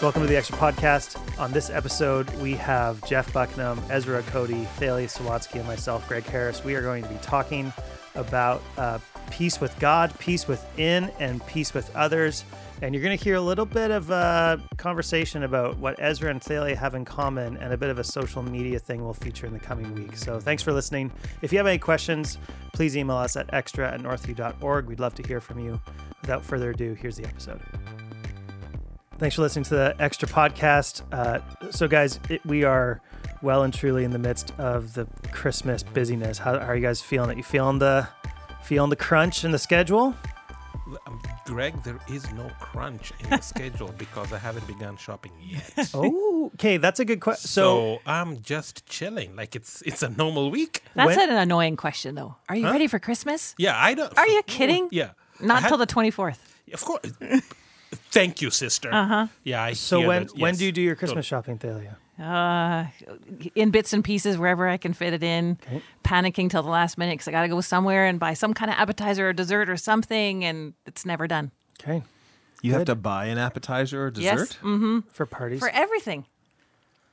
Welcome to the Extra Podcast. On this episode, we have Jeff Bucknam, Ezra Cody, Thalia Sawatsky, and myself, Greg Harris. We are going to be talking about uh, peace with God, peace within, and peace with others. And you're going to hear a little bit of a conversation about what Ezra and Thalia have in common, and a bit of a social media thing we'll feature in the coming week. So thanks for listening. If you have any questions, please email us at extra at northview.org. We'd love to hear from you. Without further ado, here's the episode. Thanks for listening to the extra podcast. Uh, so, guys, it, we are well and truly in the midst of the Christmas busyness. How, how are you guys feeling? It? You feeling the feeling the crunch in the schedule? Um, Greg, there is no crunch in the schedule because I haven't begun shopping yet. Oh, okay, that's a good question. So, So I'm just chilling, like it's it's a normal week. That's When- an annoying question, though. Are you ready for Christmas? Yeah, I don't. Are you kidding? Yeah, Not had- till the 24th. Of course. Thank you, sister. Uh huh. Yeah, I so hear when that, when yes. do you do your Christmas shopping, Thalia? Uh, in bits and pieces, wherever I can fit it in. Panicking till the last minute because I got to go somewhere and buy some kind of appetizer or dessert or something, and it's never done. Okay, You have to buy an appetizer or Yes. dessert? Mm, for parties. For everything.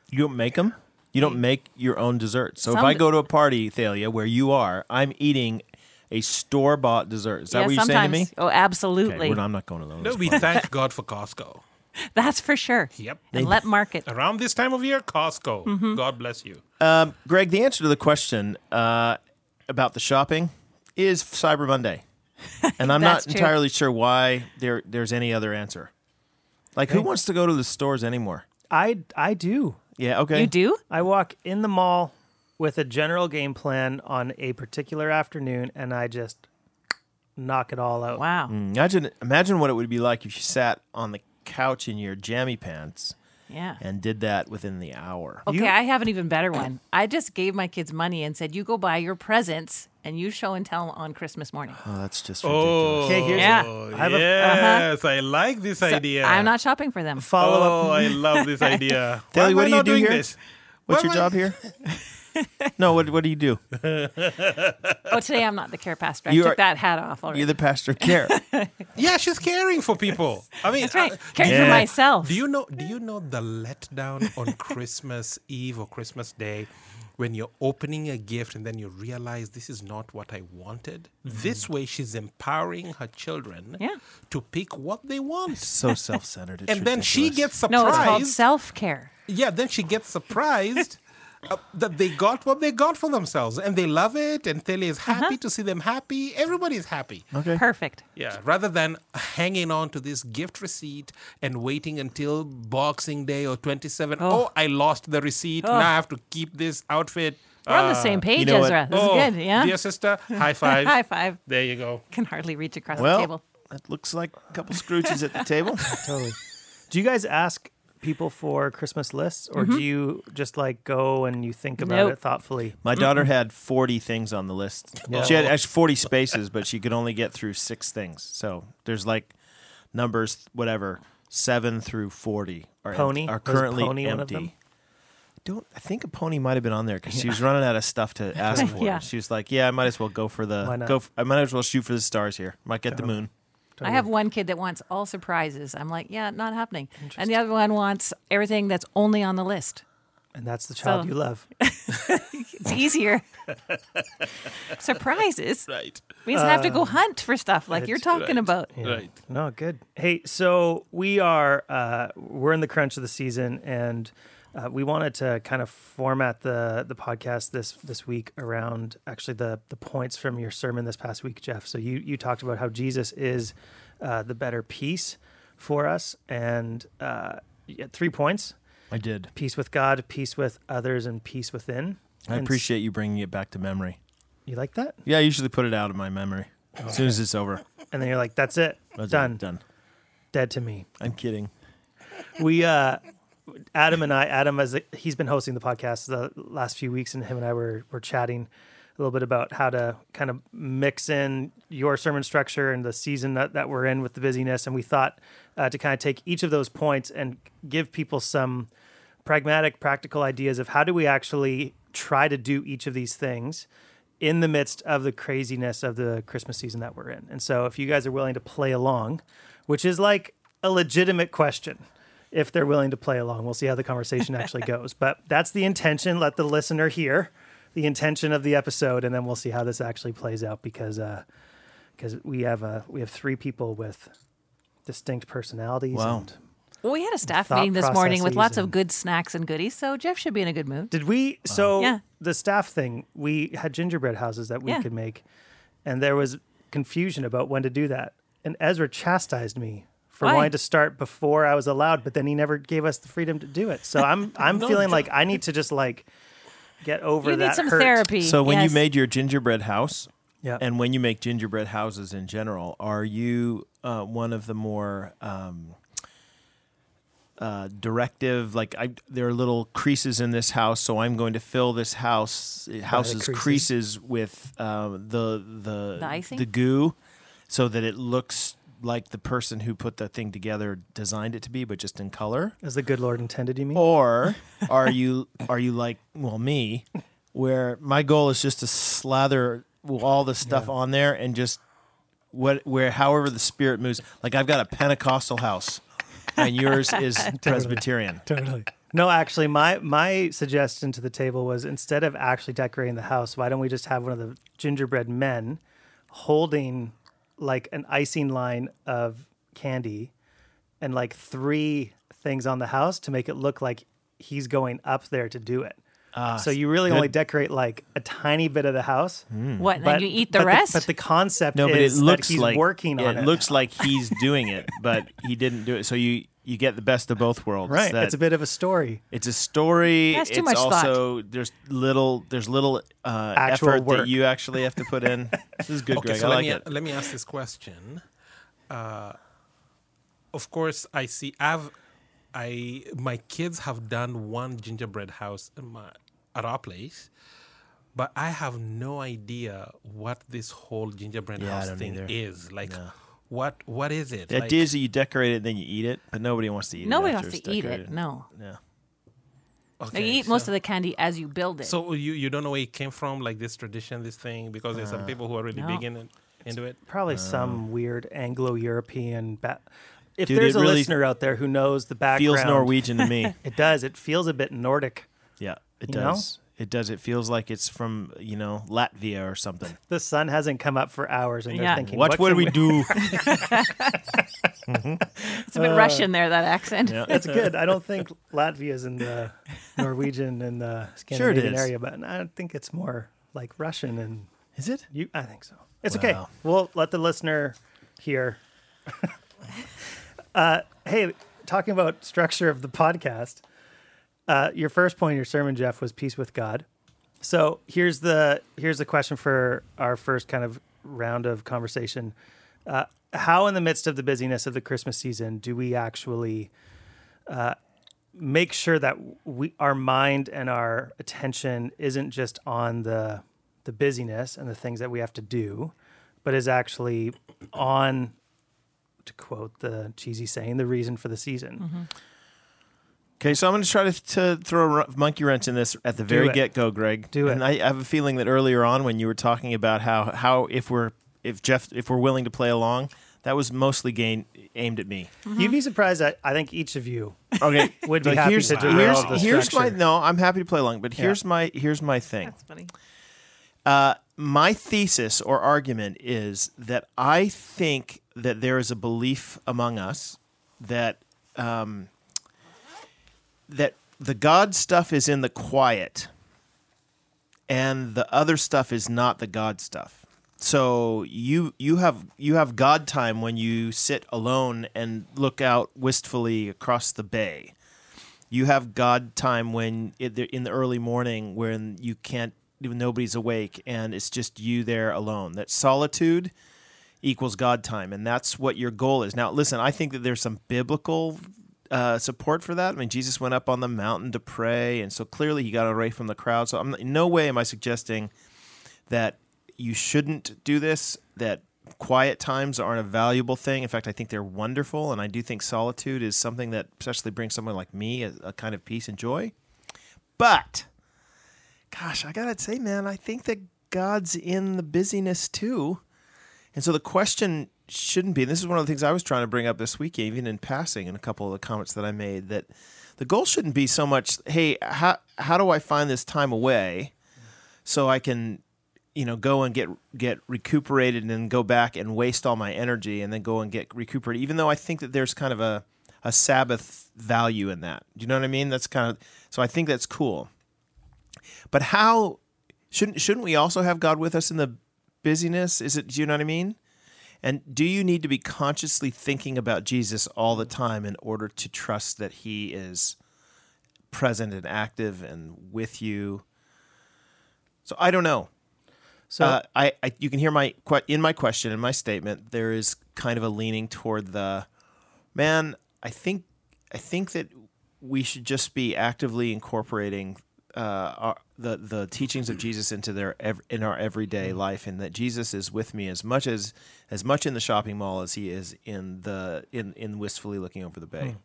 You don't make them? You don't make your own dessert. So if Some- I go to a party, Thalia, where you are, I'm eating a store bought dessert. Is that yeah, what you're saying to me? Oh, Okay, absolutely. well, I'm not going to those. No, we thank God for Costco. That's for sure. Yep. And let market. Around this time of year, Costco. Mm-hmm. God bless you. Um, Greg, the answer to the question uh, about the shopping is Cyber Monday. And I'm not true. entirely sure why there there's any other answer. Like, who wants to go to the stores anymore? I I do. Yeah, okay. You do? I walk in the mall with a general game plan on a particular afternoon, and I just knock it all out. Wow. Mm, imagine, imagine what it would be like if you sat on the couch in your jammy pants Yeah. and did that within the hour. Okay, You- I have an even better one. I just gave my kids money and said, "You go buy your presents and you show and tell on Christmas morning." Oh, that's just oh, ridiculous. Oh, Okay, here's- Yeah. I have a- uh-huh. yes, I like this idea. I'm not shopping for them. Follow Oh, up. I love this idea. Why Thalia, am what I do you not do doing here? This? What's Why your am I- job here? no, what what do you do? Oh, today I'm not the care pastor. I You took are- that hat off already. You're the pastor of care. Yeah, she's caring for people. I mean, That's right. uh, Caring Yeah. for myself. Do you know? Do you know the letdown on Christmas Eve or Christmas Day, when you're opening a gift and then you realize this is not what I wanted? This way, she's empowering her children Yeah. to pick what they want, so self-centered. It's and then she ridiculous. gets no, surprised. it's called self care. yeah, then she gets surprised. Uh, that they got what they got for themselves and they love it and Thalia is happy Uh-huh. to see them happy everybody's happy okay. Perfect. yeah, rather than hanging on to this gift receipt and waiting until Boxing Day or 27. Oh, Oh. I lost the receipt. Oh. Now I have to keep this outfit. We're on the Uh, same page, know what? Ezra. This oh, is good. Yeah. Dear sister, high five. High five. There you go. Can hardly reach across the Well, table. that looks like a couple Scrooges at the table. Totally. Do you guys ask people for Christmas lists, or mm-hmm. do you just like go and you think about Nope. it thoughtfully? My daughter had 40 things on the list. She had actually 40 spaces, but she could only get through six things. So there's like numbers, whatever, seven through 40 are, em- are currently Pony empty. I don't. I think a pony might have been on there because she was running out of stuff to ask for. Yeah. She was like, "Yeah, I might as well go for the Why not? go. f- I might as well shoot for the stars here. Might get the moon." I have one kid that wants all surprises. I'm like, yeah, not happening. And the other one wants everything that's only on the list. And that's the child So- you love. It's easier. Surprises Right. means I have to go hunt for stuff like you're talking right. about. Right. No, good. Hey, so we are uh, we're in the crunch of the season, and uh, we wanted to kind of format the the podcast this this week around actually the the points from your sermon this past week, Jeff. So you you talked about how Jesus is uh, the better peace for us, and uh, you had three points: I did. peace with God, peace with others, and peace within. I And appreciate you bringing it back to memory. you like that, Yeah, I usually put it out of my memory as soon as it's over. and then you're like, "That's it, That's it, done, Done. dead to me." I'm kidding. we uh adam and i adam as he's been hosting the podcast the last few weeks and him and i were were chatting a little bit about how to kind of mix in your sermon structure and the season that, that we're in with the busyness and we thought uh, to kind of take each of those points and give people some pragmatic practical ideas of how do we actually try to do each of these things in the midst of the craziness of the Christmas season that we're in. And so if you guys are willing to play along, which is like a legitimate question. If they're willing to play along. We'll see how the conversation actually goes. But that's the intention. Let the listener hear the intention of the episode, and then we'll see how this actually plays out because because we have uh, we have three people with distinct personalities. Wow. And Well, we had a staff meeting this morning with lots of good snacks and goodies, so Jeff should be in a good mood. did we? So Yeah. the staff thing, we had gingerbread houses that we Yeah. could make, and there was confusion about when to do that. And Ezra chastised me for Why? wanting to start before I was allowed, but then he never gave us the freedom to do it. So I'm I'm No, feeling Jo- like I need to just like get over You that need some hurt. therapy. So when yes. you made your gingerbread house, Yeah. and when you make gingerbread houses in general, are you uh, one of the more um, uh, directive? Like, I, there are little creases in this house, so I'm going to fill this house house's creases. creases with uh, the the The icing? the goo, so that it looks like the person who put the thing together designed it to be, but just in color. As the good Lord intended, you mean? Or are you are you like well me, where my goal is just to slather all the stuff Yeah. on there and just what where however the spirit moves. Like I've got a Pentecostal house, and yours is Presbyterian. Totally. No, actually, my my suggestion to the table was instead of actually decorating the house, why don't we just have one of the gingerbread men holding like an icing line of candy and like three things on the house to make it look like he's going up there to do it. Ah, so you really good. only decorate like a tiny bit of the house, what? but then you eat the but rest. but the concept No, but it is looks that he's like working on it. it looks like he's doing it, but he didn't do it. So you you get the best of both worlds. right. that It's a bit of a story. It's a story. That's too it's much thought. also there's little there's little uh, Actual effort work. that you actually have to put in. This is good, Okay, Greg. so I let like me it. let me ask this question. Uh, of course, I see. I've I my kids have done one gingerbread house in my, at our place, but I have no idea what this whole gingerbread Yeah, house thing either. is. Like, No. What what is it? The Like- idea is that you decorate it, and then you eat it, but nobody wants to eat Nobody it. Nobody wants to eat it. No. Yeah. No, you eat most of the candy as you build it. So you you don't know where it came from, like this tradition, this thing, because there's Uh, some people who are really No. big in it, into it. Probably some weird Anglo-European. Ba- if Dude, there's a really listener out there who knows the background, Feels Norwegian to me. It does. It feels a bit Nordic. yeah, it You know? Does. It does. It feels like it's from you know Latvia or something. The sun hasn't come up for hours, and they're Yeah. thinking, What, "What, would can we do? it's a bit Russian there, that accent. yeah. That's good. I don't think Latvia's in the Norwegian and the Scandinavian is. area, but I think it's more like Russian and Is it? you. I think so. It's okay. Wow. We'll let the listener hear. uh, hey, talking about structure of the podcast. Uh, your first point in your sermon, Jeff, was peace with God. So here's the here's the question for our first kind of round of conversation. Uh, how, in the midst of the busyness of the Christmas season, do we actually uh, make sure that we our mind and our attention isn't just on the the busyness and the things that we have to do, but is actually on, to quote the cheesy saying, the reason for the season. Okay, so I'm going to try to, to throw a monkey wrench in this at the very get go, Greg. Do it. And I, I have a feeling that earlier on, when you were talking about how how if we're if Jeff if we're willing to play along, that was mostly gain, aimed at me. You'd be surprised that I think each of you Okay, would be happy here's to derail here's, the here's my structure. no. I'm happy to play along, but Yeah. here's my here's my thing. That's funny. Uh, my thesis or argument is that I think that there is a belief among us that um, that the God stuff is in the quiet, and the other stuff is not the God stuff. So you you have you have God time when you sit alone and look out wistfully across the bay. You have God time when in the early morning when you can't nobody's awake and it's just you there alone. That solitude equals God time, and that's what your goal is. Now, listen, I think that there's some biblical uh, support for that. I mean, Jesus went up on the mountain to pray, and so clearly he got away from the crowd. So, I'm in no way am I suggesting that you shouldn't do this. That quiet times aren't a valuable thing. In fact, I think they're wonderful, and I do think solitude is something that especially brings someone like me a, a kind of peace and joy. But, gosh, I gotta say, man, I think that God's in the busyness too. And so the question shouldn't be. And this is one of the things I was trying to bring up this week, even in passing, in a couple of the comments that I made. That the goal shouldn't be so much, hey, how how do I find this time away so I can, you know, go and get get recuperated and then go back and waste all my energy and then go and get recuperated. Even though I think that there's kind of a a Sabbath value in that. Do you know what I mean? That's kind of so I think that's cool. But how shouldn't shouldn't we also have God with us in the busyness? Is it do you know what I mean? And do you need to be consciously thinking about Jesus all the time in order to trust that he is present and active and with you? So I don't know. So uh, I, I you can hear my in my question in my statement there is kind of a leaning toward the man. I think I think that we should just be actively incorporating uh, our, the the teachings of Jesus into their ev- in our everyday life, and that Jesus is with me as much as as much in the shopping mall as he is in the in in wistfully looking over the bay.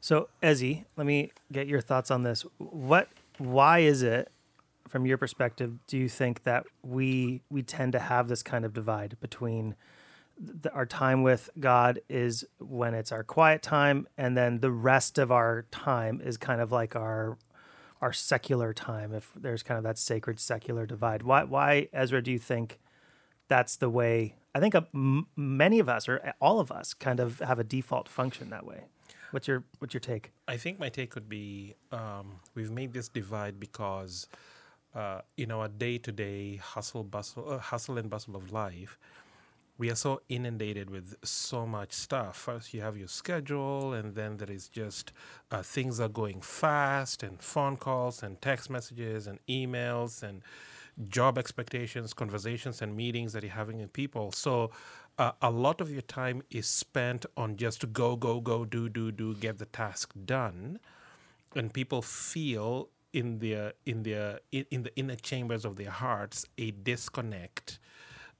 So, Ezzy, let me get your thoughts on this. What, why is it, from your perspective, do you think that we we tend to have this kind of divide between the, our time with God is when it's our quiet time, and then the rest of our time is kind of like our our secular time. If there's kind of that sacred secular divide, why why Ezra do you think that's the way? I think uh, m- many of us, or all of us, kind of have a default function that way. What's your what's your take? I think my take would be um, we've made this divide because uh, in our day-to-day hustle bustle, uh, hustle and bustle of life, we are so inundated with so much stuff. First, you have your schedule, and then there is just uh, things are going fast, and phone calls, and text messages, and emails, and job expectations, conversations, and meetings that you're having with people. So, uh, a lot of your time is spent on just go, go, go, do, do, do, get the task done, and people feel in their in their in, in the inner chambers of their hearts a disconnect.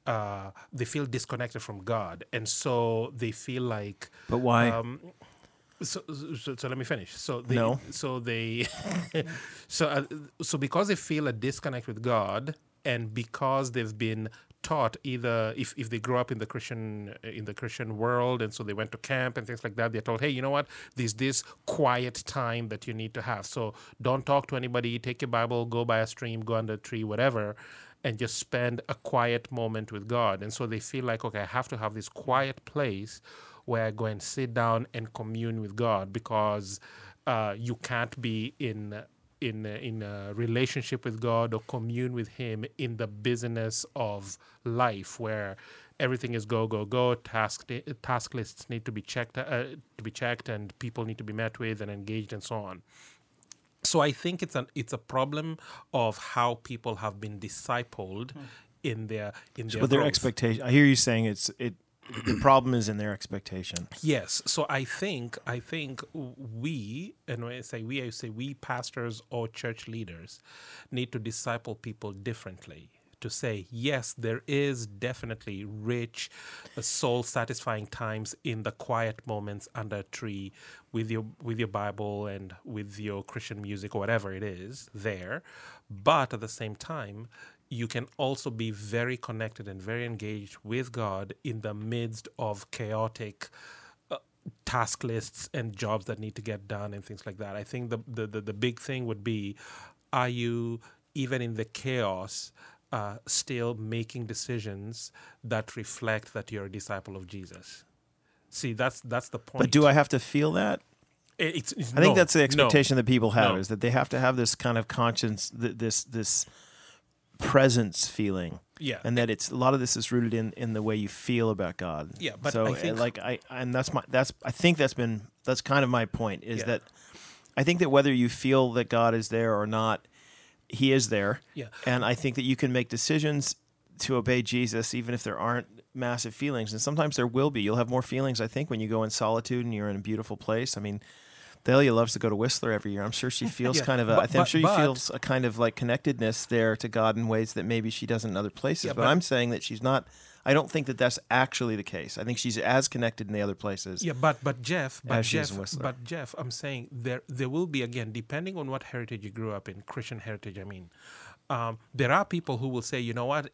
Uh, they feel disconnected from God, and so they feel like But why? um, so, so, so let me finish. So they, No. so they, so uh, so because they feel a disconnect with God, and because they've been taught either if, if they grew up in the Christian in the Christian world, and so they went to camp and things like that, they're told, hey, you know what? There's this quiet time that you need to have. So don't talk to anybody. Take your Bible, go by a stream, go under a tree, whatever. And just spend a quiet moment with God. And so they feel like, okay, I have to have this quiet place where I go and sit down and commune with God because uh, you can't be in in in a relationship with God or commune with Him in the business of life where everything is go go go. Task task lists need to be checked uh, to be checked, and people need to be met with and engaged, and so on. So I think it's an it's a problem of how people have been discipled hmm. in their in their but their expectation. I hear you saying it's it. The problem is in their expectation. Yes. So I think I think we, and when I say we, I say we pastors or church leaders need to disciple people differently. To say yes, there is definitely rich, uh, soul-satisfying times in the quiet moments under a tree, with your with your Bible and with your Christian music or whatever it is there. But at the same time, you can also be very connected and very engaged with God in the midst of chaotic uh, task lists and jobs that need to get done and things like that. I think the the, the, the big thing would be are you even in the chaos uh, still making decisions that reflect that you're a disciple of Jesus? See, that's that's the point. But do I have to feel that? It's, it's- I think no, that's the no. expectation that people have No. is that they have to have this kind of conscience, this this presence feeling, Yeah, and that it's a lot of this is rooted in in the way you feel about God. Yeah, but so I uh, think- like I and that's my that's I think that's been that's kind of my point is Yeah. that I think that whether you feel that God is there or not, He is there. Yeah. and I think that you can make decisions to obey Jesus even if there aren't massive feelings, and sometimes there will be. You'll have more feelings, I think, when you go in solitude and you're in a beautiful place. I mean. Thalia loves to go to Whistler every year. I'm sure she feels Yeah, kind of a. but- I think, I'm sure she feels a kind of like connectedness there to God in ways that maybe she doesn't in other places. Yeah, but, but- I'm saying that she's not. I don't think that that's actually the case. I think she's as connected in the other places. Yeah, but but Jeff, but As she is Jeff, but Jeff, I'm saying there there will be again, depending on what heritage you grew up in, Christian heritage. I mean, Um, there are people who will say, you know what,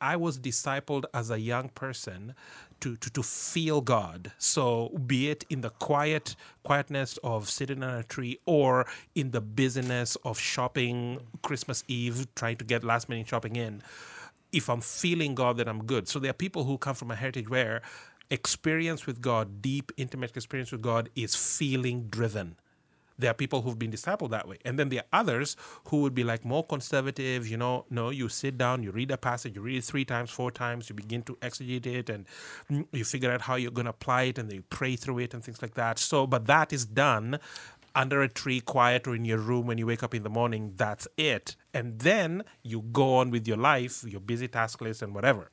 I was discipled as a young person to, to, to feel God. So be it in the quiet quietness of sitting on a tree or in the busyness of shopping Christmas Eve, trying to get last minute shopping in. If I'm feeling God, then I'm good. So there are people who come from a heritage where experience with God, deep, intimate experience with God, is feeling driven. There are people who've been discipled that way. And then there are others who would be like more conservative, you know, no, you sit down, you read a passage, you read it three times, four times, you begin to exegete it and you figure out how you're going to apply it and then you pray through it and things like that. So, but that is done under a tree, quiet, or in your room when you wake up in the morning. That's it. And then you go on with your life, your busy task list and whatever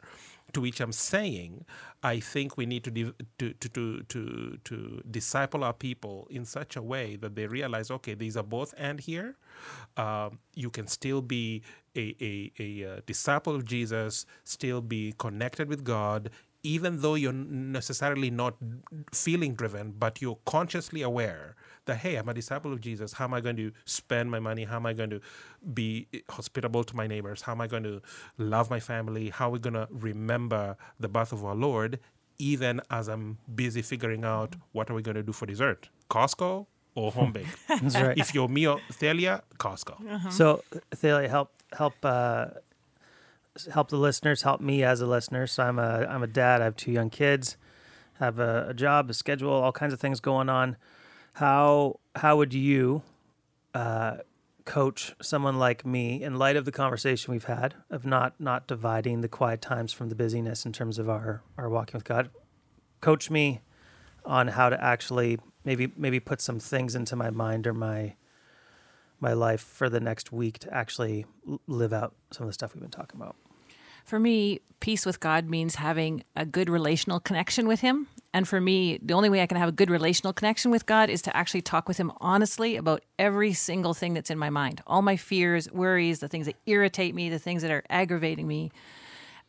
to which I'm saying, I think we need to, di- to, to, to, to, to disciple our people in such a way that they realize, okay, these are both and here. Um, you can still be a, a, a, uh disciple of Jesus, still be connected with God, even though you're necessarily not feeling driven, but you're consciously aware that, hey, I'm a disciple of Jesus. How am I going to spend my money? How am I going to be hospitable to my neighbors? How am I going to love my family? How are we going to remember the birth of our Lord, even as I'm busy figuring out what are we going to do for dessert? Costco or home bake? That's right. if you're me or Thalia, Costco. So, Thalia, help help uh, help the listeners, help me as a listener. So I'm a I'm a dad. I have two young kids, have a, a job, a schedule, all kinds of things going on. How how would you uh, coach someone like me in light of the conversation we've had of not not dividing the quiet times from the busyness in terms of our our walking with God? Coach me on how to actually maybe maybe put some things into my mind or my my life for the next week to actually live out some of the stuff we've been talking about. For me, peace with God means having a good relational connection with Him. And for me, the only way I can have a good relational connection with God is to actually talk with Him honestly about every single thing that's in my mind all my fears, worries, the things that irritate me, the things that are aggravating me.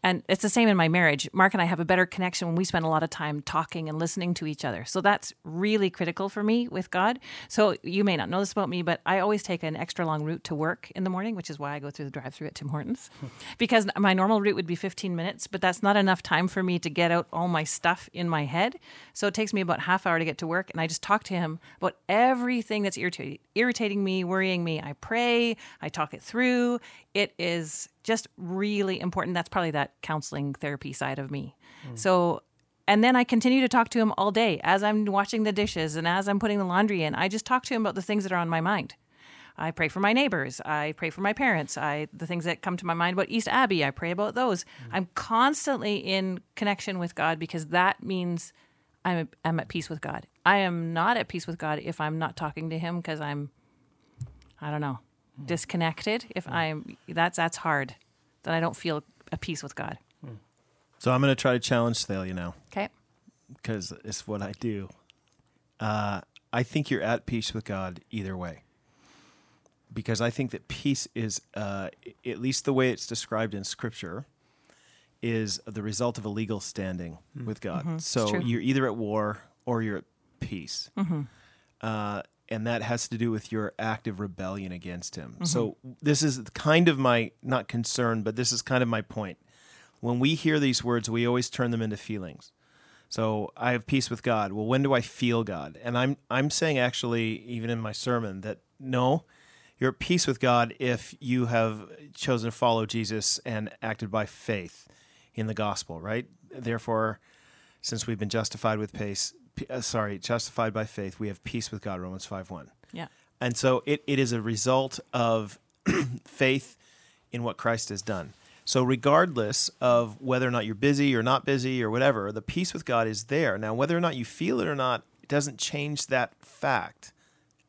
And it's the same in my marriage. Mark and I have a better connection when we spend a lot of time talking and listening to each other. So that's really critical for me with God. So you may not know this about me, but I always take an extra long route to work in the morning, which is why I go through the drive through at Tim Hortons. because my normal route would be 15 minutes, but that's not enough time for me to get out all my stuff in my head. So it takes me about half hour to get to work. And I just talk to him about everything that's irritating, irritating me, worrying me. I pray, I talk it through. It is just really important. That's probably that counseling therapy side of me. Mm. So, and then I continue to talk to him all day as I'm washing the dishes and as I'm putting the laundry in. I just talk to him about the things that are on my mind. I pray for my neighbors. I pray for my parents. I the things that come to my mind about East Abbey. I pray about those. Mm. I'm constantly in connection with God because that means I'm I'm at peace with God. I am not at peace with God if I'm not talking to Him because I'm I don't know disconnected. If I'm that's that's hard. Then I don't feel at peace with God. So I'm going to try to challenge Thalia now Okay. because it's what I do. Uh, I think you're at peace with God either way. Because I think that peace is, uh, at least the way it's described in Scripture, is the result of a legal standing with God. So you're either at war or you're at peace. Uh, and that has to do with your active rebellion against Him. Mm-hmm. So this is kind of my, not concern, but this is kind of my point. When we hear these words, we always turn them into feelings. So I have peace with God. Well, when do I feel God? And I'm I'm saying actually, even in my sermon, that no, you're at peace with God if you have chosen to follow Jesus and acted by faith in the gospel, right? Therefore, since we've been justified with pace, p- uh, sorry, justified by faith, we have peace with God. Romans five one. Yeah. And so it, it is a result of faith in what Christ has done. So, regardless of whether or not you're busy or not busy or whatever, the peace with God is there. Now, whether or not you feel it or not, it doesn't change that fact.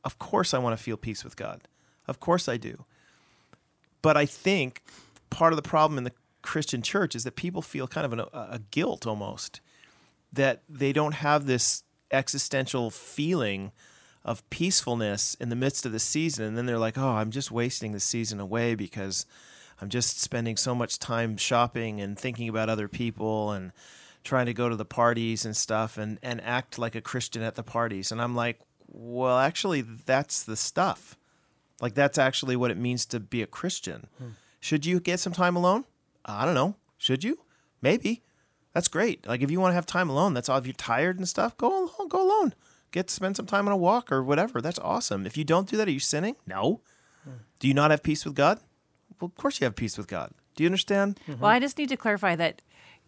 Of course, I want to feel peace with God. Of course, I do. But I think part of the problem in the Christian church is that people feel kind of an, a, a guilt almost that they don't have this existential feeling of peacefulness in the midst of the season and then they're like oh i'm just wasting the season away because i'm just spending so much time shopping and thinking about other people and trying to go to the parties and stuff and, and act like a christian at the parties and i'm like well actually that's the stuff like that's actually what it means to be a christian hmm. Should you get some time alone? I don't know. Should you? Maybe. That's great. Like if you want to have time alone, that's all. If you're tired and stuff, go alone. Go alone. Get spend some time on a walk or whatever. That's awesome. If you don't do that, are you sinning? No. Hmm. Do you not have peace with God? Well, of course you have peace with God. Do you understand? Mm-hmm. Well, I just need to clarify that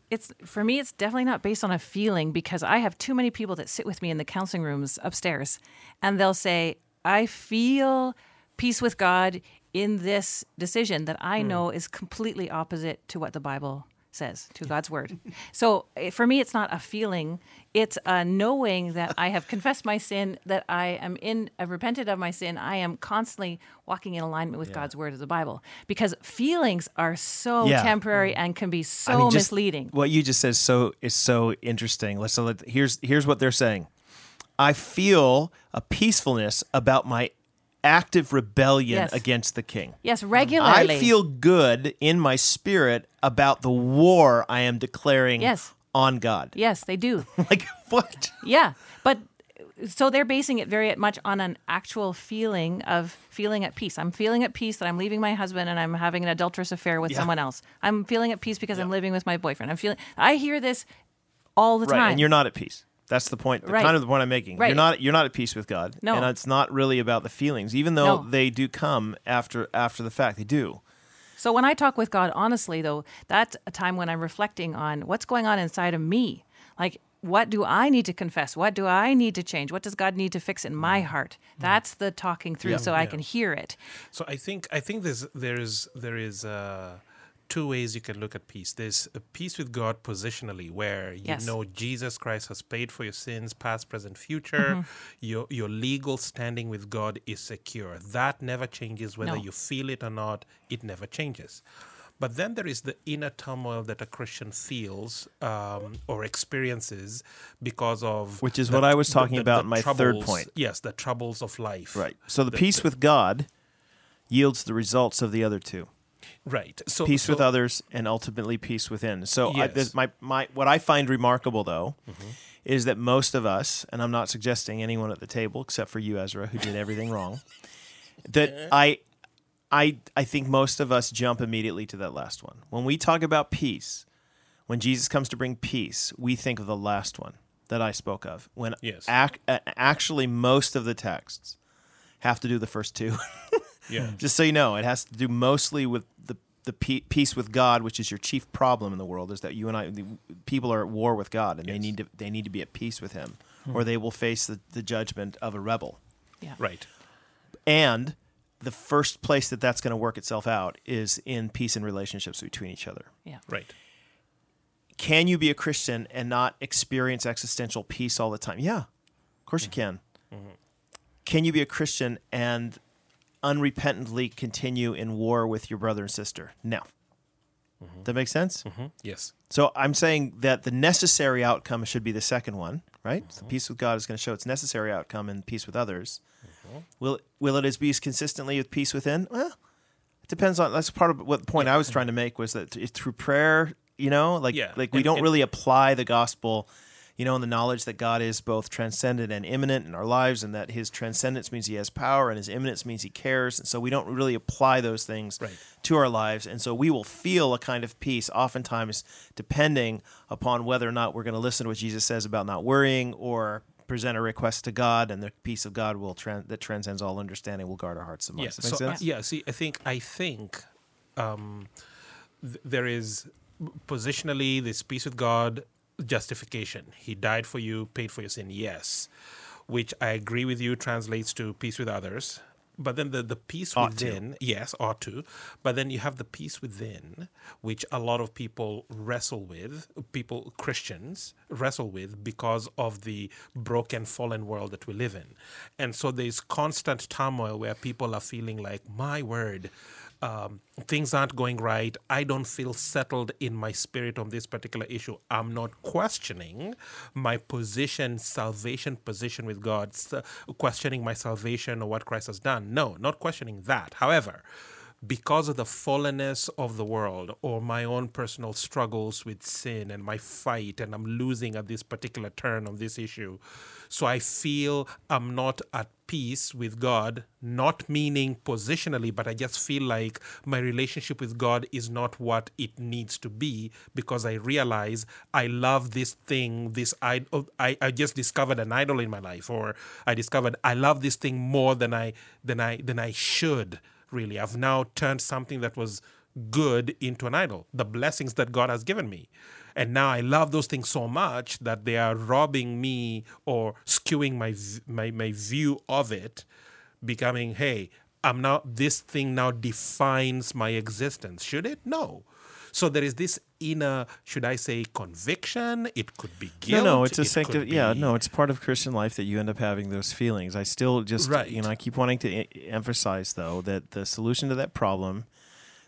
it's for me it's definitely not based on a feeling because I have too many people that sit with me in the counseling rooms upstairs and they'll say, "I feel peace with God in this decision that I hmm. know is completely opposite to what the Bible says, to God's word." so, eh, for me it's not a feeling, it's a knowing that I have confessed my sin, that I am in I've repented of my sin. I am constantly walking in alignment with God's word of the Bible because feelings are so Yeah. temporary and can be so I mean, just misleading. What you just said is so is so interesting. Let's so let, here's here's what they're saying. I feel a peacefulness about my active rebellion Yes. against the king. Yes, regularly. I feel good in my spirit about the war I am declaring Yes. on God. Yes, they do. Like what? Yeah, but so they're basing it very much on an actual feeling of feeling at peace. I'm feeling at peace that I'm leaving my husband and I'm having an adulterous affair with Yeah. someone else. I'm feeling at peace because I'm living with my boyfriend. I'm feeling. I hear this all the Right, time. and you're not at peace. That's the point. The Right. kind of the point I'm making. Right. You're not. You're not at peace with God. No. and it's not really about the feelings, even though No. they do come after after the fact. They do. So when I talk with God honestly, though, that's a time when I'm reflecting on what's going on inside of me. Like, what do I need to confess? What do I need to change? What does God need to fix in my heart? That's the talking through, so I can hear it. So I think I think there's there is there is uh, two ways you can look at peace. There's a peace with God positionally, where you Yes. know Jesus Christ has paid for your sins, past, present, future. Mm-hmm. Your your legal standing with God is secure. That never changes, whether No. you feel it or not. It never changes. But then there is the inner turmoil that a Christian feels um, or experiences because of Which is the- what I was talking the- about the in my third point. Yes, the troubles of life. Right. So the The- peace the- with God yields the results of the other two. Right. So Peace with others and ultimately peace within. So I, this, my my what I find remarkable though mm-hmm. is that most of us, and I'm not suggesting anyone at the table except for you, Ezra, who did everything wrong, that I. I, I think most of us jump immediately to that last one. When we talk about peace, when Jesus comes to bring peace, we think of the last one that I spoke of. When Yes. ac- actually most of the texts have to do the first two. Yeah. Just so you know, it has to do mostly with the the peace with God, which is your chief problem in the world, is that you and I, the, people are at war with God, and they need to they need to be at peace with Him, hmm. or they will face the, the judgment of a rebel. Yeah. Right. And the first place that that's going to work itself out is in peace and relationships between each other. Yeah. Right. Can you be a Christian and not experience existential peace all the time? Yeah, of course you can. Mm-hmm. Can you be a Christian and unrepentantly continue in war with your brother and sister? No. Mm-hmm. That makes sense? Mm-hmm. Yes. So I'm saying that the necessary outcome should be the second one, right? So mm-hmm. peace with God is going to show its necessary outcome and peace with others. Will will it be as consistently with peace within? Well, it depends on. That's part of what the point I was trying to make was that th- through prayer, you know, like Yeah, like we and- don't and- really apply the gospel, you know, in the knowledge that God is both transcendent and immanent in our lives, and that His transcendence means He has power, and His immanence means He cares, and so we don't really apply those things Right. to our lives. And so we will feel a kind of peace, oftentimes depending upon whether or not we're going to listen to what Jesus says about not worrying or present a request to God, and the peace of God will that transcends all understanding will guard our hearts and minds. Does that So make sense? yeah. See, I think I think um, th- there is positionally this peace with God justification. He died for you, paid for your sin. Yes, which I agree with you translates to peace with others. But then the, the peace Ought to. within, yes, ought to. But then you have the peace within, which a lot of people wrestle with, people, Christians, wrestle with because of the broken, fallen world that we live in. And so there's constant turmoil where people are feeling like, my word, um, things aren't going right. I don't feel settled in my spirit on this particular issue. I'm not questioning my position, salvation position with God, questioning my salvation or what Christ has done. No, not questioning that. However, because of the fallenness of the world or my own personal struggles with sin and my fight, and I'm losing at this particular turn on this issue. So I feel I'm not at peace with God, not meaning positionally, but I just feel like my relationship with God is not what it needs to be because I realize I love this thing, this idol. Oh, I, I just discovered an idol in my life, or I discovered I love this thing more than I than I than I should really. I've now turned something that was good into an idol, the blessings that God has given me. And now I love those things so much that they are robbing me or skewing my my, my view of it, becoming, hey, I'm now this thing now defines my existence. Should it? No. So there is this inner, should I say, conviction? It could be guilt. No, no, it's a it sancti- Yeah, no, it's part of Christian life that you end up having those feelings. I still just, Right. you know, I keep wanting to e- emphasize though that the solution to that problem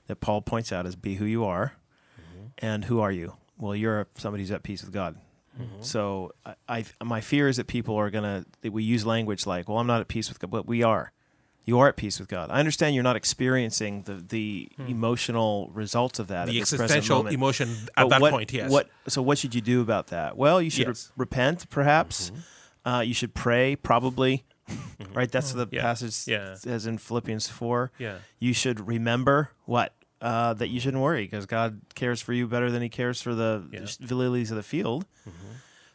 that Paul points out is be who you are, Mm-hmm. and who are you? Well, you're somebody who's at peace with God. Mm-hmm. So I, I, my fear is that people are gonna that we use language like, "Well, I'm not at peace with God," but we are. You are at peace with God. I understand you're not experiencing the the emotional results of that. Hmm. the existential emotion But at that what- point, yes. What? So what should you do about that? Well, you should re- repent, perhaps. Uh, you should pray, probably. Right. That's the Mm-hmm. Yeah. passage Yeah. says in Philippians four. Yeah. You should remember what uh, that you shouldn't worry because God cares for you better than He cares for the Yeah. Mm-hmm. the lilies of the field.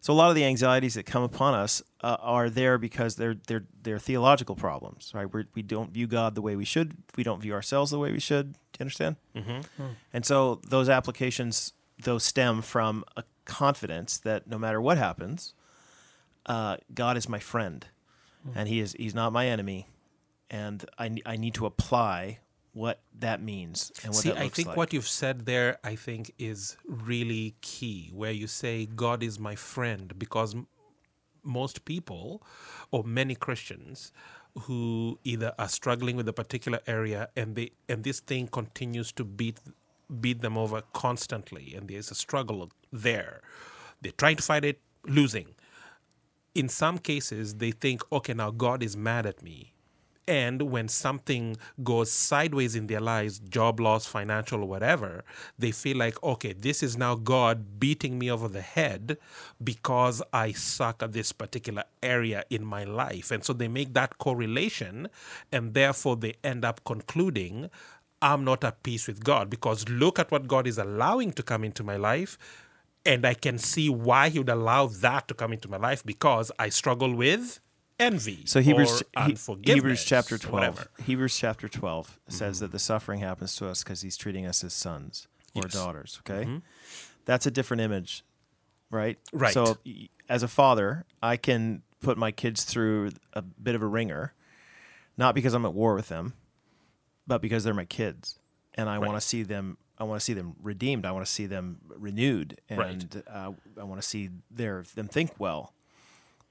So a lot of the anxieties that come upon us uh, are there because they're they're they're theological problems, right? We're, we don't view God the way we should. We don't view ourselves the way we should. Do you understand? Mm-hmm. And so those applications, those stem from a confidence that no matter what happens, uh, God is my friend, and He is He's not my enemy, and I I need to apply what that means and what See, I think like. what you've said there, I think, is really key. Where you say God is my friend, because m- most people, or many Christians, who either are struggling with a particular area and they and this thing continues to beat beat them over constantly, and there's a struggle there. They're trying to fight it, losing. In some cases, they think, okay, now God is mad at me. And when something goes sideways in their lives, job loss, financial, whatever, they feel like, okay, this is now God beating me over the head because I suck at this particular area in my life. And so they make that correlation, and therefore they end up concluding, I'm not at peace with God because look at what God is allowing to come into my life. And I can see why He would allow that to come into my life because I struggle with envy. So Hebrews He- Hebrews chapter 12. Mm-hmm. Hebrews chapter 12 says that the suffering happens to us cuz he's treating us as sons or Yes. Mm-hmm. daughters, okay? That's a different image, right? Right. So as a father, I can put my kids through a bit of a ringer not because I'm at war with them, but because they're my kids and I want to see them I want to see them redeemed. I want to see them renewed and Right. uh, I want to see their them think well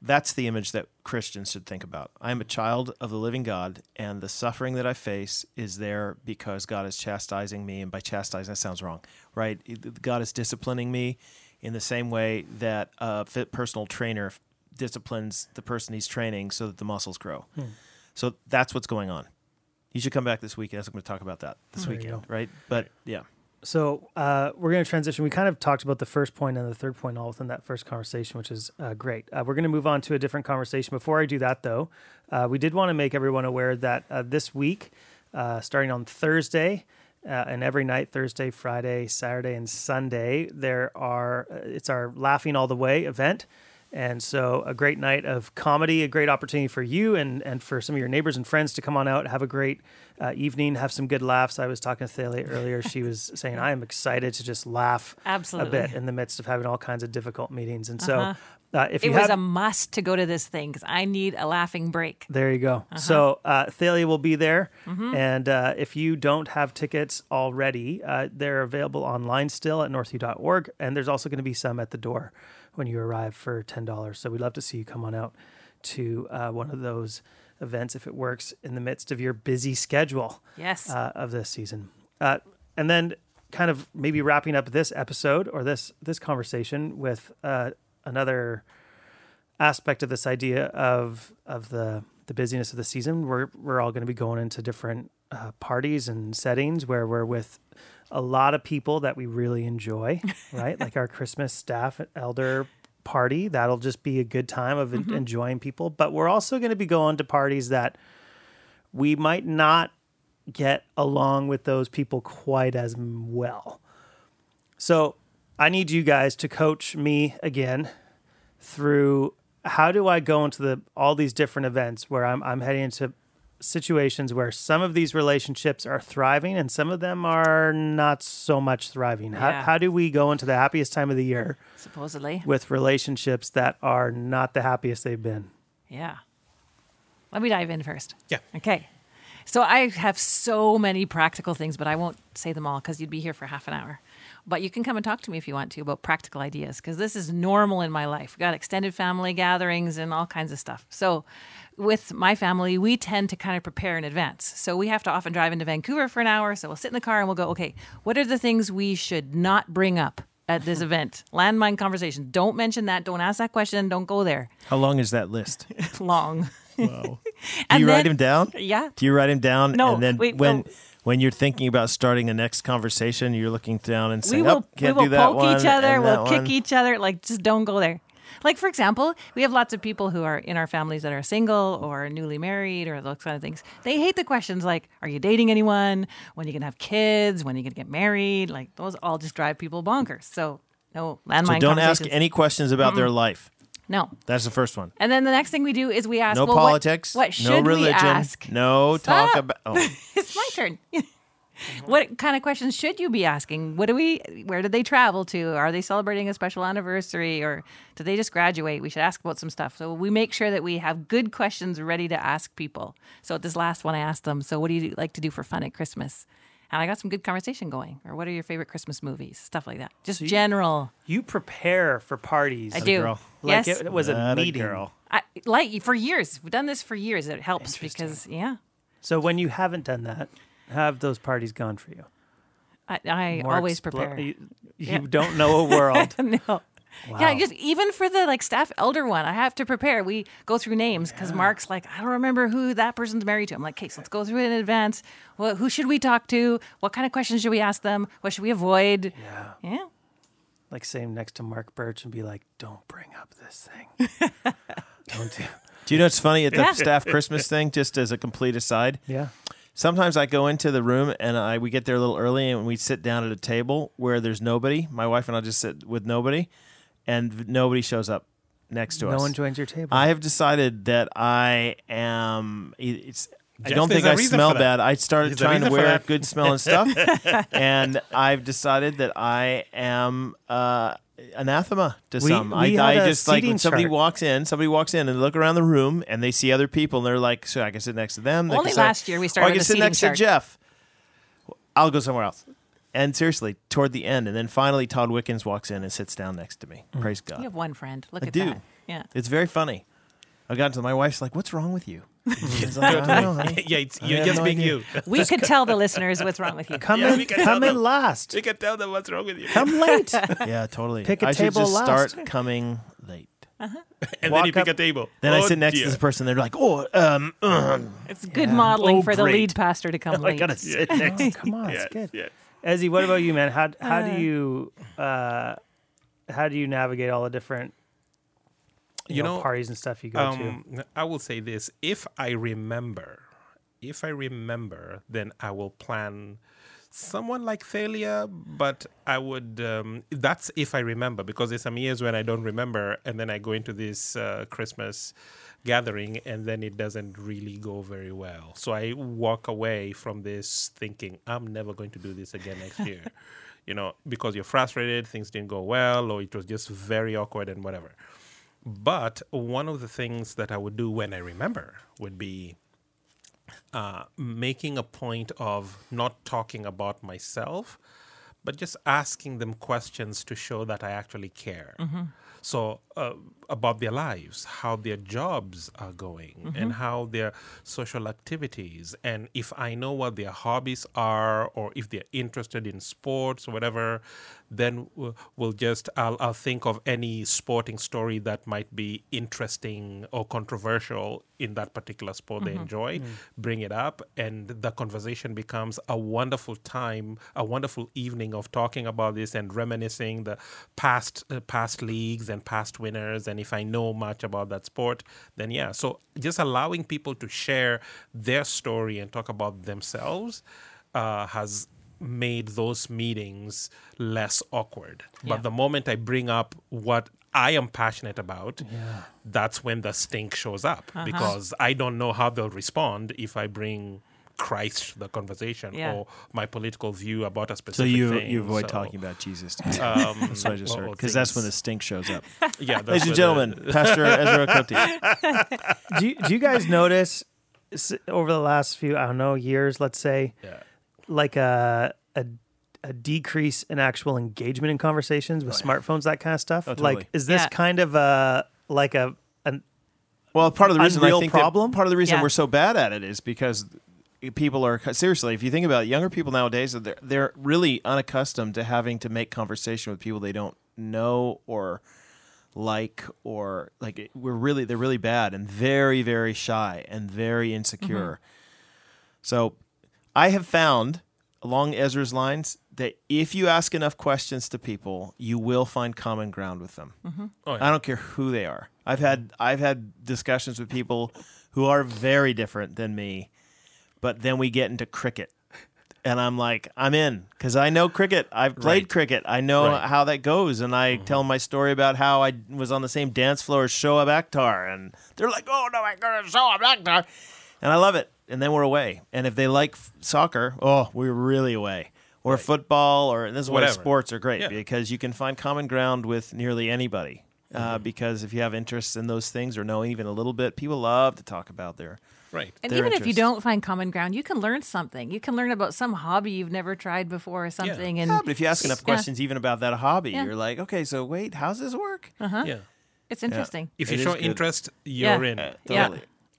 that's the image that Christians should think about. I am a child of the living God, and the suffering that I face is there because God is chastising me. And by chastising, that sounds wrong, right? God is disciplining me in the same way that a fit personal trainer disciplines the person he's training so that the muscles grow. Hmm. So that's what's going on. You should come back this weekend. I'm going to talk about that this There weekend, right? But yeah. So uh, we're going to transition. We kind of talked about the first point and the third point all within that first conversation, which is uh, great. Uh, we're going to move on to a different conversation. Before I do that, though, uh, we did want to make everyone aware that uh, this week, uh, starting on Thursday, and every night, Thursday, Friday, Saturday, and Sunday, there are it's our Laughing All the Way event. And so, a great night of comedy, a great opportunity for you and, and for some of your neighbors and friends to come on out, have a great uh, evening, have some good laughs. I was talking to Thalia earlier. She was saying, I am excited to just laugh Absolutely. a bit in the midst of having all kinds of difficult meetings. And so, Uh-huh. uh, if It you was have, a must to go to this thing because I need a laughing break. there you go. Uh-huh. So uh, Thalia will be there, Mm-hmm. and uh, if you don't have tickets already, uh, they're available online still at northview.org, and there's also going to be some at the door when you arrive for ten dollars. So we'd love to see you come on out to uh, one of those events if it works in the midst of your busy schedule Yes. uh, of this season. Uh, and then, kind of maybe wrapping up this episode or this this conversation with uh, another aspect of this idea of of the the busyness of the season. We're we're all going to be going into different uh, parties and settings where we're with a lot of people that we really enjoy, right? like our Christmas staff elder party. That'll just be a good time of en- mm-hmm. enjoying people. But we're also going to be going to parties that we might not get along with those people quite as well. So I need you guys to coach me again through how do I go into the all these different events where I'm I'm heading into situations where some of these relationships are thriving and some of them are not so much thriving. How, Yeah. how do we go into the happiest time of the year Supposedly. with relationships that are not the happiest they've been? Yeah. Let me dive in first. Yeah. Okay. So I have so many practical things, but I won't say them all because you'd be here for half an hour. But you can come and talk to me if you want to about practical ideas because this is normal in my life. We've got extended family gatherings and all kinds of stuff. So with my family, we tend to kind of prepare in advance. So we have to often drive into Vancouver for an hour. So we'll sit in the car and we'll go, okay, what are the things we should not bring up at this event? Landmine conversation. Don't mention that. Don't ask that question. Don't go there. How long is that list? Long. Wow. Do And you write then- him down? Yeah. Do you write him down? No, And then wait, when no. When you're thinking about starting a next conversation, you're looking down and we saying, will, "Oh, can't we will do that poke one." each other. We'll kick one." each other. Like, just don't go there. Like, for example, we have lots of people who are in our families that are single or newly married or those kind of things. They hate the questions like, are you dating anyone? When are you going to have kids? When are you going to get married? Like, those all just drive people bonkers. So, no landmine So don't ask any questions about their life. No. That's the first one. And then the next thing we do is we ask, No well, politics. What, should no religion. we ask? No talk about. Oh, it's my turn. what kind of questions should you be asking? What do we? Where did they travel to? Are they celebrating a special anniversary, or did they just graduate? We should ask about some stuff. So we make sure that we have good questions ready to ask people. So at this last one, I asked them, "So what do you like to do for fun at Christmas?" And I got some good conversation going. Or what are your favorite Christmas movies? Stuff like that. Just general. You prepare for parties. I do. girl. Like yes. it was a that meeting. girl. I, like for years. We've done this for years. It helps because yeah. So when you haven't done that, how have those parties gone for you? I, I always explo- prepare. You, you Yeah. don't know a world. no. Wow. Yeah, just even for the like staff elder one, I have to prepare. We go through names because Mark's like, I don't remember who that person's married to. I'm like, okay, so let's go through it in advance. Well, who should we talk to? What kind of questions should we ask them? What should we avoid? yeah. Yeah. Like sitting next to Mark Birch and be like, don't bring up this thing. don't do. Do you know what's funny at the Yeah. staff Christmas thing? Just as a complete aside, Yeah. sometimes I go into the room and I we get there a little early and we sit down at a table where there's nobody. My wife and I just sit with nobody, and nobody shows up next to No us. No one joins your table. I have decided that I am. It's. I don't think a I reason smell bad. I started There's trying to wear good smelling stuff, and I've decided that I am uh, anathema to We- some. we I, had I a just like when somebody chart. walks in, somebody walks in and they look around the room and they see other people and they're like, "So I can sit next to them." Only can sit- last year we or started I can sit next chart. to Jeff. I'll go somewhere else. And seriously, toward the end, and then finally, Todd Wickens walks in and sits down next to me. Mm. Praise God. You have one friend. Look I at do. that. Yeah. It's very funny. I got to my wife's like, "What's wrong with you?" She's like, "I don't know, honey." yeah, it's, I you're just no being idea. you. We could tell the listeners what's wrong with you. come Yeah, in, come in them. last. You can tell them what's wrong with you. Come late. Yeah, totally. Pick a I should table just last. start coming late. and then you pick up- a table. Then I Oh, sit next dear. to this person. They're like, "Oh, um, uh, It's good Yeah. modeling Oh, for the lead pastor to come late." I gotta sit next. Oh, come on, Yeah, it's good. yeah. Ezzy, what about you, man? How how Uh. do you uh, how do you navigate all the different you, You know, know, parties and stuff you go to? Um, I will say this: if I remember, if I remember, then I will plan someone like Thalia, but I would. Um, that's if I remember, because there's some years when I don't remember, and then I go into this uh, Christmas gathering, and then it doesn't really go very well. So I walk away from this thinking I'm never going to do this again next year. You know, because you're frustrated, things didn't go well, or it was just very awkward and whatever. But one of the things that I would do when I remember would be uh, making a point of not talking about myself, but just asking them questions to show that I actually care. So, uh, about their lives, how their jobs are going, and how their social activities, and if I know what their hobbies are, or if they're interested in sports or whatever, then we'll just I'll, I'll think of any sporting story that might be interesting or controversial in that particular sport they enjoy, bring it up, and the conversation becomes a wonderful time, a wonderful evening of talking about this and reminiscing the past uh, past leagues and past winners. And if I know much about that sport, then yeah. So just allowing people to share their story and talk about themselves uh, has made those meetings less awkward. Yeah. But the moment I bring up what I am passionate about, that's when the stink shows up Uh-huh. because I don't know how they'll respond if I bring Christ to the conversation Yeah. or my political view about a specific. So specific you thing. you avoid So, talking about Jesus. Um, That's what I just heard because that's when the stink shows up. yeah, that's Ladies and gentlemen, the- Pastor Ezra Koti. do, you, do you guys notice over the last few I don't know years, let's say, yeah. Like a a, a decrease in actual engagement in conversations with oh, smartphones, that kind of stuff? Oh, totally. Like, is this Yeah. kind of a like a an Well, part of the reason I think problem? that part of the reason Yeah. we're so bad at it is because people are seriously. If you think about it, younger people nowadays, they're they're really unaccustomed to having to make conversation with people they don't know or like or like we're really they're really bad and very very shy and very mm-hmm. insecure. So I have found along Ezra's lines that if you ask enough questions to people, you will find common ground with them. Mm-hmm. Oh, yeah. I don't care who they are. I've had I've had discussions with people who are very different than me, but then we get into cricket. And I'm like, I'm in because I know cricket. I've played Right. cricket. I know Right. how that goes. And I mm-hmm. tell my story about how I was on the same dance floor as Shoaib Akhtar. And they're like, oh, no, I my God, Shoaib Akhtar. And I love it. And then we're away. And if they like f- soccer, oh, we're really away. Or football, or this is why sports are great Yeah. because you can find common ground with nearly anybody. Mm-hmm. Uh, because if you have interests in those things or know even a little bit, people love to talk about their. right. And their even if you don't find common ground, you can learn something. You can learn about some hobby you've never tried before or something. And Yeah, but if you ask enough Yeah. questions even about that hobby, Yeah. you're like, okay, so wait, how's this work? Yeah. it's interesting. If It you show good. interest, you're Yeah. in. Uh, Yeah.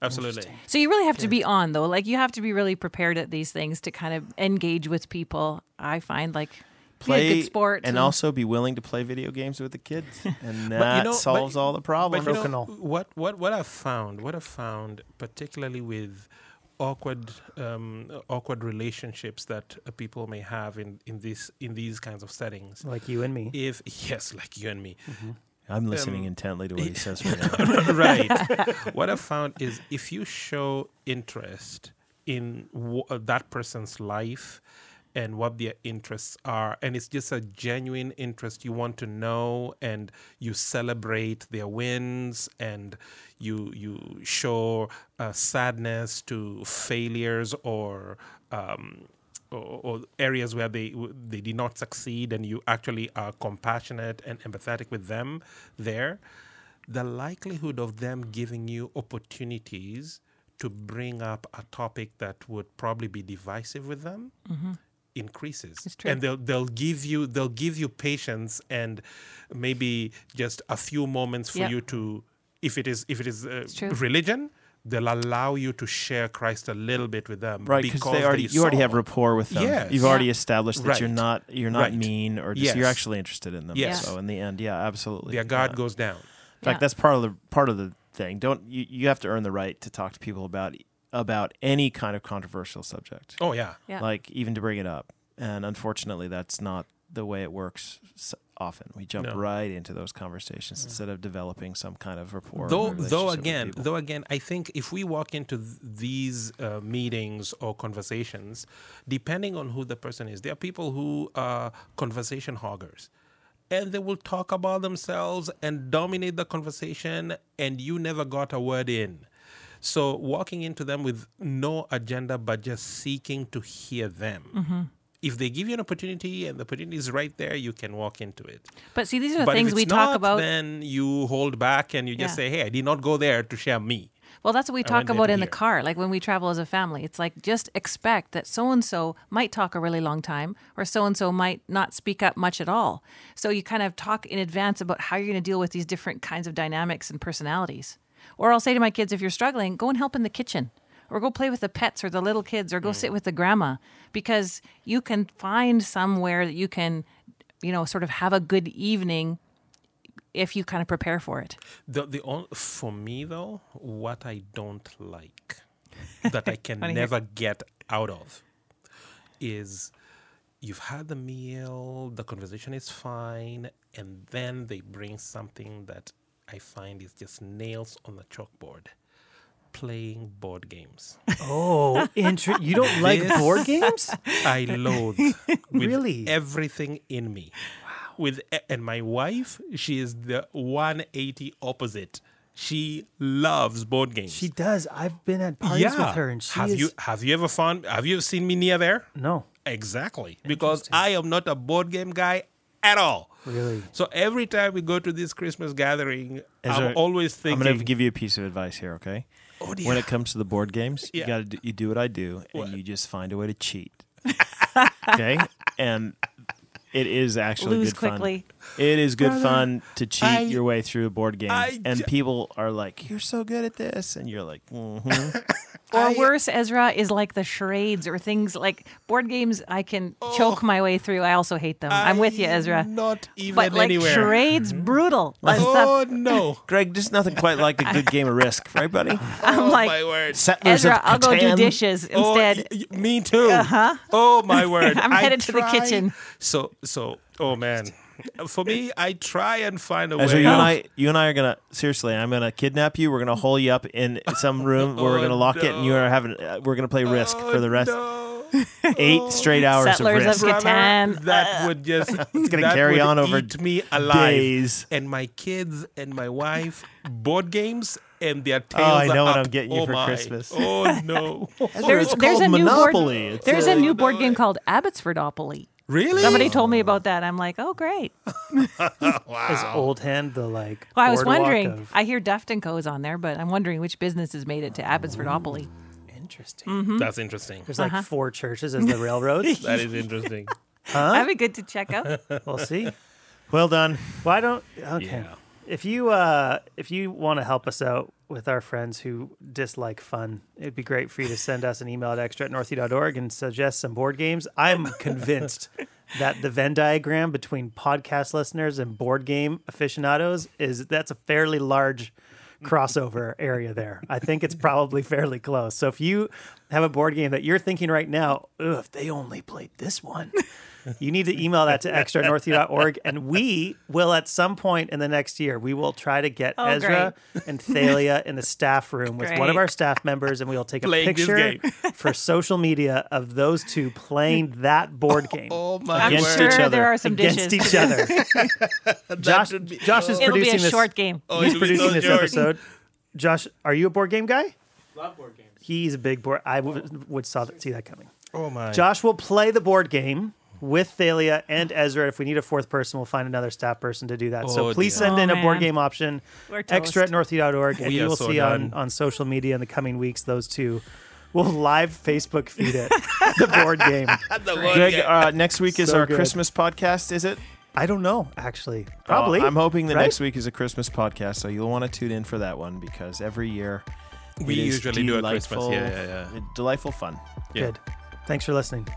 Totally. Absolutely. So you really have to be on though. Like you have to be really prepared at these things to kind of engage with people. I find like Play be a good sport and also be willing to play video games with the kids, and you that know- but- solves all the problems. But you know, what what what I've found, what I've found, particularly with awkward um, awkward relationships that uh, people may have in in this in these kinds of settings. like you and me? If yes, like you and me, I'm listening um, intently to what he says right now. right. What I've found is if you show interest in w- uh, that person's life and what their interests are, and it's just a genuine interest, you want to know, and you celebrate their wins, and you you show uh, sadness to failures or. Um, or, or areas where they they did not succeed, and you actually are compassionate and empathetic with them there, the likelihood of them giving you opportunities to bring up a topic that would probably be divisive with them increases It's true. and they'll they'll give you they'll give you patience and maybe just a few moments for Yep. you to if it is if it is uh, religion they'll allow you to share Christ a little bit with them Right, because they already you already have rapport with them. Yes. You've already established that you're not you're not Right. mean or just you're actually interested in them. Yes. So in the end, yeah, absolutely. their guard Yeah. goes down In fact, Yeah. that's part of the part of the thing. Don't you, you have to earn the right to talk to people about about any kind of controversial subject. oh yeah Yeah. Like even to bring it up. And unfortunately, that's not the way it works s- often. We jump No. right into those conversations instead of developing some kind of rapport. though though again though again i think if we walk into th- these uh, meetings or conversations depending on who the person is there are people who are conversation hoggers and they will talk about themselves and dominate the conversation and you never got a word in so walking into them with no agenda but just seeking to hear them Mm-hmm. If they give you an opportunity and the opportunity is right there you can walk into it But see, these are the but things if we talk not, about. then you hold back and you just Yeah. say, "Hey, I did not go there to share me." Well, that's what we talk about in the car. Like when we travel as a family, it's like just expect that so and so might talk a really long time, or so and so might not speak up much at all. So you kind of talk in advance about how you're going to deal with these different kinds of dynamics and personalities. Or I'll say to my kids, if you're struggling, go and help in the kitchen, or go play with the pets or the little kids, or go mm. sit with the grandma, because you can find somewhere that you can, you know, sort of have a good evening if you kind of prepare for it. The the on, for me though, what I don't like that I can never get out of is you've had the meal, the conversation is fine, and then they bring something that I find is just nails on the chalkboard. Playing board games. Oh, inter- you don't like This- board games? I loathe with Really? everything in me. Wow. With and my wife, she is the 180 opposite. She loves board games. She does. I've been at parties with her, and she have is you have you ever found have you seen me near there? no, Exactly. Because I am not a board game guy at all. really. So every time we go to this Christmas gathering, I'm always thinking. I'm thinking going to give you a piece of advice here, okay? Oh, dear. When it comes to the board games, Yeah. you got to you do what I do, What? and you just find a way to cheat. okay, and it is actually Lose good fun. It is good Brother, fun to cheat I- your way through a board game, I and ju- people are like, "You're so good at this," and you're like, mm-hmm. Or I- worse, Ezra is like the charades or things like board games. I can choke my way through. I also hate them. I'm with you, Ezra. Not even But like anywhere. charades, brutal. That's Oh the- no! Greg, just nothing quite like a good game of Risk, right, buddy? I'm oh like my word! Settlers Ezra. of I'll go do Catan. dishes Oh, instead. y- y- me too. Uh-huh. Oh my word! I'm I headed to the kitchen. So so oh man, for me, I try and find a Ezra, way. you and I, you and I are gonna seriously. I'm gonna kidnap you. We're gonna hole you up in some room. where we're Oh, gonna lock it, and you are having. Uh, we're gonna play Risk Oh, for the rest no. eight straight hours Settlers of of Risk. Catan. Brother, Uh, that would just it's gonna carry on over eat me alive. days. And my kids and my wife board games and their tails. Oh, I know are what up. I'm getting you oh for my. Christmas. Oh no! There's, it's there's called a new board. It's There's a- a new board game called Abbotsfordopoly. Really? Somebody told me about that. I'm like, oh great. Is Old Hand the like? Well, I was boardwalk wondering. of- I hear Deft and Co is on there, but I'm wondering which businesses made it to Abbotsfordopoly. Interesting. Mm-hmm. That's interesting. There's Uh-huh. like four churches as the railroads. That is interesting. That'd be good to check out. we'll see. Well done. Why don't? Okay. Yeah. If you uh, if you want to help us out with our friends who dislike fun, it'd be great for you to send us an email at extra at northview.org and suggest some board games. I'm convinced that the Venn diagram between podcast listeners and board game aficionados is that's a fairly large crossover area there. I think it's probably fairly close. So if you have a board game that you're thinking right now, if they only played this one, you need to email that to extra at northview.org and we will at some point in the next year we will try to get Oh, Ezra and Thalia in the staff room with one of our staff members and we will take a Playing this picture for social media of those two playing that board game Oh my I'm Against sure each other. there are some against dishes. each other. Josh, would be- Josh is It'll be a producing this. short game. Oh, he's producing so this short. episode. Josh, are you a board game guy? Love board games. He's a big board. I would, would saw see that coming. Oh my. Josh will play the board game with Thalia and Ezra. If we need a fourth person, we'll find another staff person to do that. so Oh, please dear. send Oh, in a board game option. Extra at toast. northview.org. And we you will so see on, done. on social media in the coming weeks those two will live Facebook feed it, the board game. Greg, uh, next week is So our good. Christmas podcast, is it? I don't know, actually. Probably. Uh, I'm hoping that right? next week is a Christmas podcast, so you'll want to tune in for that one because every year we usually do a Christmas. delightful- Yeah, yeah, yeah. delightful fun. Yeah. Good. Thanks for listening.